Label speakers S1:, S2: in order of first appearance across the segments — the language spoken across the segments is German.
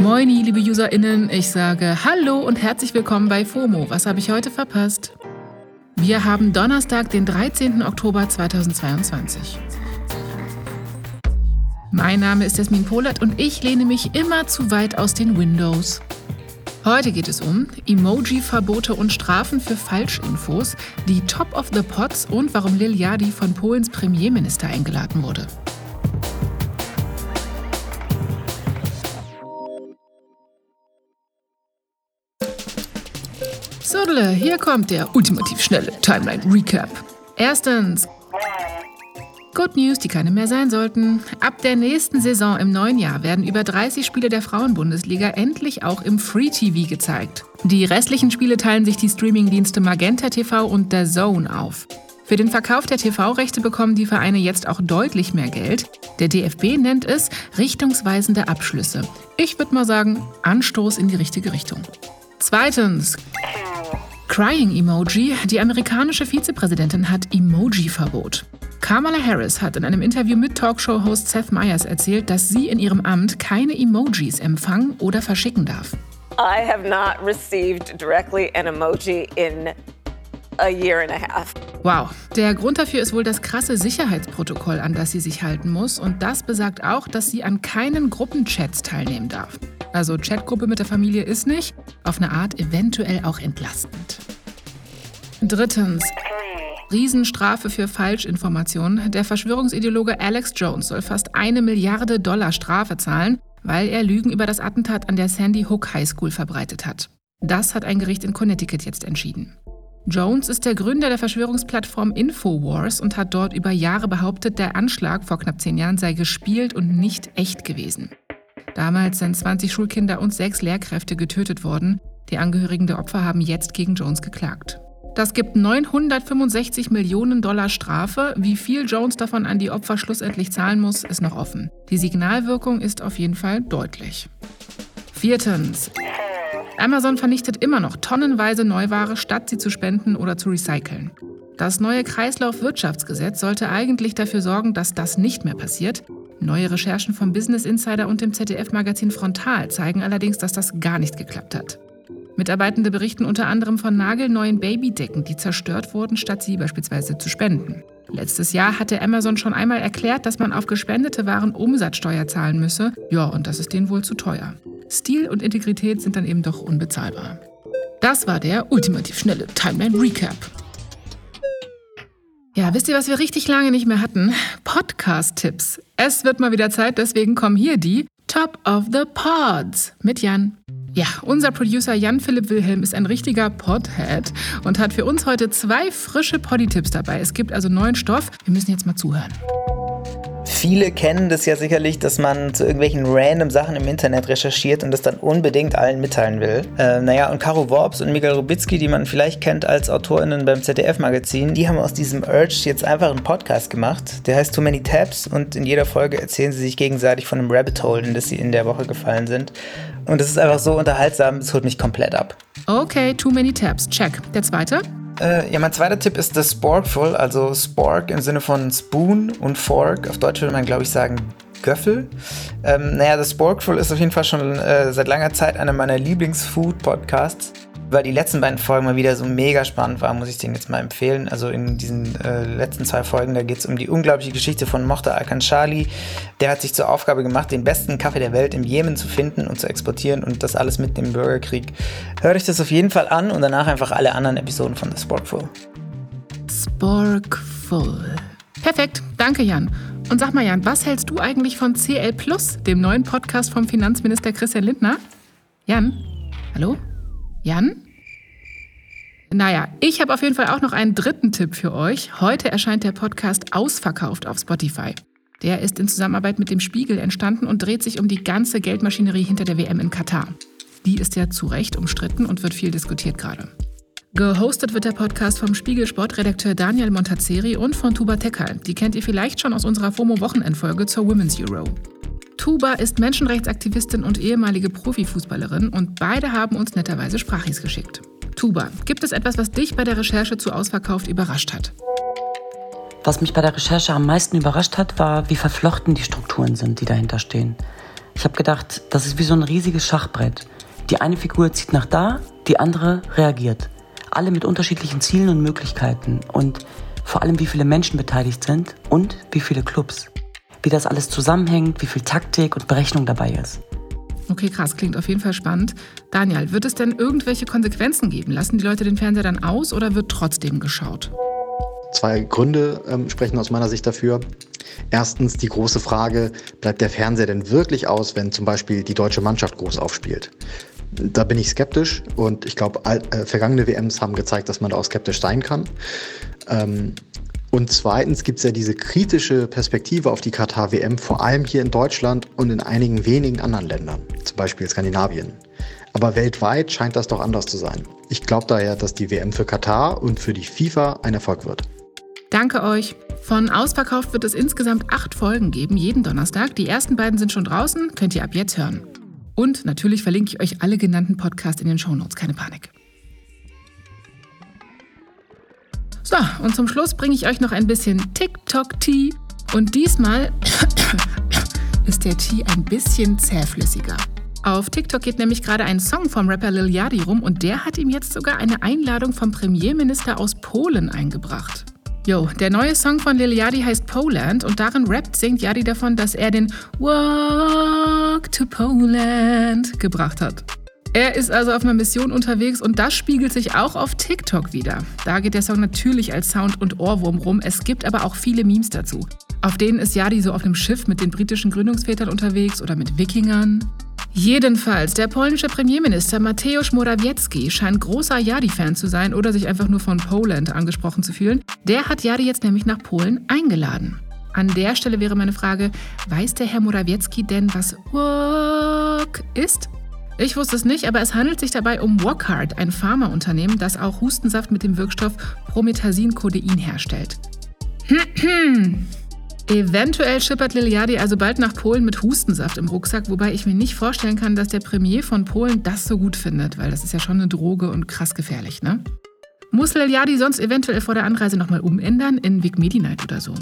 S1: Moini, liebe UserInnen, ich sage Hallo und herzlich willkommen bei FOMO. Was habe ich heute verpasst? Wir haben Donnerstag, den 13. Oktober 2022. Mein Name ist Jasmin Polat und ich lehne mich immer zu weit aus den Windows. Heute geht es um Emoji-Verbote und Strafen für Falschinfos, die Top of the Pots und warum Lil Yadi von Polens Premierminister eingeladen wurde. Sodele, hier kommt der ultimativ schnelle Timeline Recap. Erstens, Good News, die keine mehr sein sollten. Ab der nächsten Saison im neuen Jahr werden über 30 Spiele der Frauenbundesliga endlich auch im Free TV gezeigt. Die restlichen Spiele teilen sich die Streamingdienste Magenta TV und The Zone auf. Für den Verkauf der TV-Rechte bekommen die Vereine jetzt auch deutlich mehr Geld. Der DFB nennt es richtungsweisende Abschlüsse. Ich würde mal sagen, Anstoß in die richtige Richtung. Zweitens, Crying Emoji. Die amerikanische Vizepräsidentin hat Emoji-Verbot. Kamala Harris hat in einem Interview mit Talkshow-Host Seth Meyers erzählt, dass sie in ihrem Amt keine Emojis empfangen oder verschicken darf.
S2: I have not received directly an emoji in a year and a half.
S1: Wow. Der Grund dafür ist wohl das krasse Sicherheitsprotokoll, an das sie sich halten muss. Und das besagt auch, dass sie an keinen Gruppenchats teilnehmen darf. Also Chatgruppe mit der Familie ist nicht, auf eine Art eventuell auch entlastend. Drittens. Riesenstrafe für Falschinformationen. Der Verschwörungsideologe Alex Jones soll fast eine Milliarde Dollar Strafe zahlen, weil er Lügen über das Attentat an der Sandy Hook High School verbreitet hat. Das hat ein Gericht in Connecticut jetzt entschieden. Jones ist der Gründer der Verschwörungsplattform Infowars und hat dort über Jahre behauptet, der Anschlag vor knapp zehn Jahren sei gespielt und nicht echt gewesen. Damals sind 20 Schulkinder und sechs Lehrkräfte getötet worden. Die Angehörigen der Opfer haben jetzt gegen Jones geklagt. Das gibt 965 Millionen Dollar Strafe. Wie viel Jones davon an die Opfer schlussendlich zahlen muss, ist noch offen. Die Signalwirkung ist auf jeden Fall deutlich. Viertens. Amazon vernichtet immer noch tonnenweise Neuware, statt sie zu spenden oder zu recyceln. Das neue Kreislaufwirtschaftsgesetz sollte eigentlich dafür sorgen, dass das nicht mehr passiert. Neue Recherchen vom Business Insider und dem ZDF-Magazin Frontal zeigen allerdings, dass das gar nicht geklappt hat. Mitarbeitende berichten unter anderem von nagelneuen Babydecken, die zerstört wurden, statt sie beispielsweise zu spenden. Letztes Jahr hatte Amazon schon einmal erklärt, dass man auf gespendete Waren Umsatzsteuer zahlen müsse. Ja, und das ist denen wohl zu teuer. Stil und Integrität sind dann eben doch unbezahlbar. Das war der ultimativ schnelle Timeline Recap. Ja, wisst ihr, was wir richtig lange nicht mehr hatten? Podcast-Tipps. Es wird mal wieder Zeit, deswegen kommen hier die Top of the Pods mit Jan. Ja, unser Producer Jan-Philipp Wilhelm ist ein richtiger Podhead und hat für uns heute zwei frische Poddy-Tipps dabei. Es gibt also neuen Stoff. Wir müssen jetzt mal zuhören.
S3: Viele kennen das ja sicherlich, dass man zu irgendwelchen random Sachen im Internet recherchiert und das dann unbedingt allen mitteilen will. Äh, naja, und Caro Worps und Miguel Rubitzky, die man vielleicht kennt als AutorInnen beim ZDF-Magazin, die haben aus diesem Urge jetzt einfach einen Podcast gemacht. Der heißt Too Many Tabs und in jeder Folge erzählen sie sich gegenseitig von einem Rabbit Hole, in das sie in der Woche gefallen sind. Und das ist einfach so unterhaltsam, es holt mich komplett ab.
S1: Okay, Too Many Tabs, check. Der zweite?
S3: Äh, ja, mein zweiter Tipp ist das Sporkful, also Spork im Sinne von Spoon und Fork. Auf Deutsch würde man, glaube ich, sagen Göffel. Ähm, naja, das Sporkful ist auf jeden Fall schon äh, seit langer Zeit einer meiner Lieblings-Food-Podcasts weil die letzten beiden Folgen mal wieder so mega spannend waren, muss ich den jetzt mal empfehlen. Also in diesen äh, letzten zwei Folgen, da geht es um die unglaubliche Geschichte von Mokhtar Al-Kanshali. Der hat sich zur Aufgabe gemacht, den besten Kaffee der Welt im Jemen zu finden und zu exportieren und das alles mit dem Bürgerkrieg. Hört euch das auf jeden Fall an und danach einfach alle anderen Episoden von The Sporkful.
S1: Sporkful. Perfekt, danke Jan. Und sag mal Jan, was hältst du eigentlich von CL Plus, dem neuen Podcast vom Finanzminister Christian Lindner? Jan? Hallo? Jan? Naja, ich habe auf jeden Fall auch noch einen dritten Tipp für euch. Heute erscheint der Podcast Ausverkauft auf Spotify. Der ist in Zusammenarbeit mit dem Spiegel entstanden und dreht sich um die ganze Geldmaschinerie hinter der WM in Katar. Die ist ja zu Recht umstritten und wird viel diskutiert gerade. Gehostet wird der Podcast vom Spiegel-Sportredakteur Daniel Montazeri und von Tuba Tekal. Die kennt ihr vielleicht schon aus unserer FOMO-Wochenendfolge zur Women's Euro. Tuba ist Menschenrechtsaktivistin und ehemalige Profifußballerin und beide haben uns netterweise Sprachis geschickt. Tuba, gibt es etwas, was dich bei der Recherche zu Ausverkauft überrascht hat?
S4: Was mich bei der Recherche am meisten überrascht hat, war, wie verflochten die Strukturen sind, die dahinter stehen. Ich habe gedacht, das ist wie so ein riesiges Schachbrett. Die eine Figur zieht nach da, die andere reagiert. Alle mit unterschiedlichen Zielen und Möglichkeiten und vor allem wie viele Menschen beteiligt sind und wie viele Clubs. Wie das alles zusammenhängt, wie viel Taktik und Berechnung dabei ist.
S1: Okay, krass, klingt auf jeden Fall spannend. Daniel, wird es denn irgendwelche Konsequenzen geben? Lassen die Leute den Fernseher dann aus oder wird trotzdem geschaut?
S5: Zwei Gründe ähm, sprechen aus meiner Sicht dafür. Erstens die große Frage, bleibt der Fernseher denn wirklich aus, wenn zum Beispiel die deutsche Mannschaft groß aufspielt? Da bin ich skeptisch und ich glaube, äh, vergangene WMs haben gezeigt, dass man da auch skeptisch sein kann. Ähm, und zweitens gibt es ja diese kritische Perspektive auf die Katar-WM, vor allem hier in Deutschland und in einigen wenigen anderen Ländern, zum Beispiel Skandinavien. Aber weltweit scheint das doch anders zu sein. Ich glaube daher, dass die WM für Katar und für die FIFA ein Erfolg wird.
S1: Danke euch. Von Ausverkauft wird es insgesamt acht Folgen geben, jeden Donnerstag. Die ersten beiden sind schon draußen, könnt ihr ab jetzt hören. Und natürlich verlinke ich euch alle genannten Podcasts in den Shownotes, keine Panik. So, und zum Schluss bringe ich euch noch ein bisschen TikTok-Tee. Und diesmal ist der Tee ein bisschen zähflüssiger. Auf TikTok geht nämlich gerade ein Song vom Rapper Lil Yachty rum und der hat ihm jetzt sogar eine Einladung vom Premierminister aus Polen eingebracht. Jo, der neue Song von Lil Yachty heißt Poland und darin rappt singt Yachty davon, dass er den Walk to Poland gebracht hat. Er ist also auf einer Mission unterwegs und das spiegelt sich auch auf TikTok wieder. Da geht der Song natürlich als Sound und Ohrwurm rum. Es gibt aber auch viele Memes dazu. Auf denen ist Yadi so auf einem Schiff mit den britischen Gründungsvätern unterwegs oder mit Wikingern. Jedenfalls, der polnische Premierminister Mateusz Morawiecki scheint großer Yadi-Fan zu sein oder sich einfach nur von Poland angesprochen zu fühlen. Der hat Yadi jetzt nämlich nach Polen eingeladen. An der Stelle wäre meine Frage, weiß der Herr Morawiecki denn, was Work ist? Ich wusste es nicht, aber es handelt sich dabei um Wockhardt, ein Pharmaunternehmen, das auch Hustensaft mit dem Wirkstoff Promethazin-Codein herstellt. Eventuell schippert Liliadi also bald nach Polen mit Hustensaft im Rucksack, wobei ich mir nicht vorstellen kann, dass der Premier von Polen das so gut findet, weil das ist ja schon eine Droge und krass gefährlich, ne? Muss Liliadi sonst eventuell vor der Anreise nochmal umändern in Vic Medi Night oder so?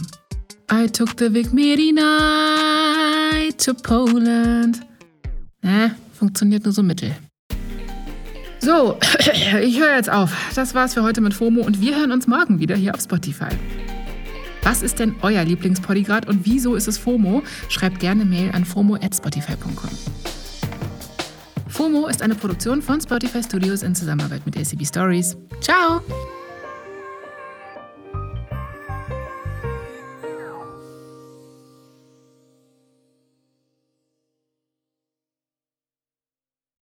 S1: I took the Vic Medi Night to Poland. Ne, funktioniert nur so mittel. So, ich höre jetzt auf. Das war's für heute mit FOMO und wir hören uns morgen wieder hier auf Spotify. Was ist denn euer Lieblingspodigrat und wieso ist es FOMO? Schreibt gerne Mail an fomo@spotify.com. FOMO ist eine Produktion von Spotify Studios in Zusammenarbeit mit ACB Stories. Ciao!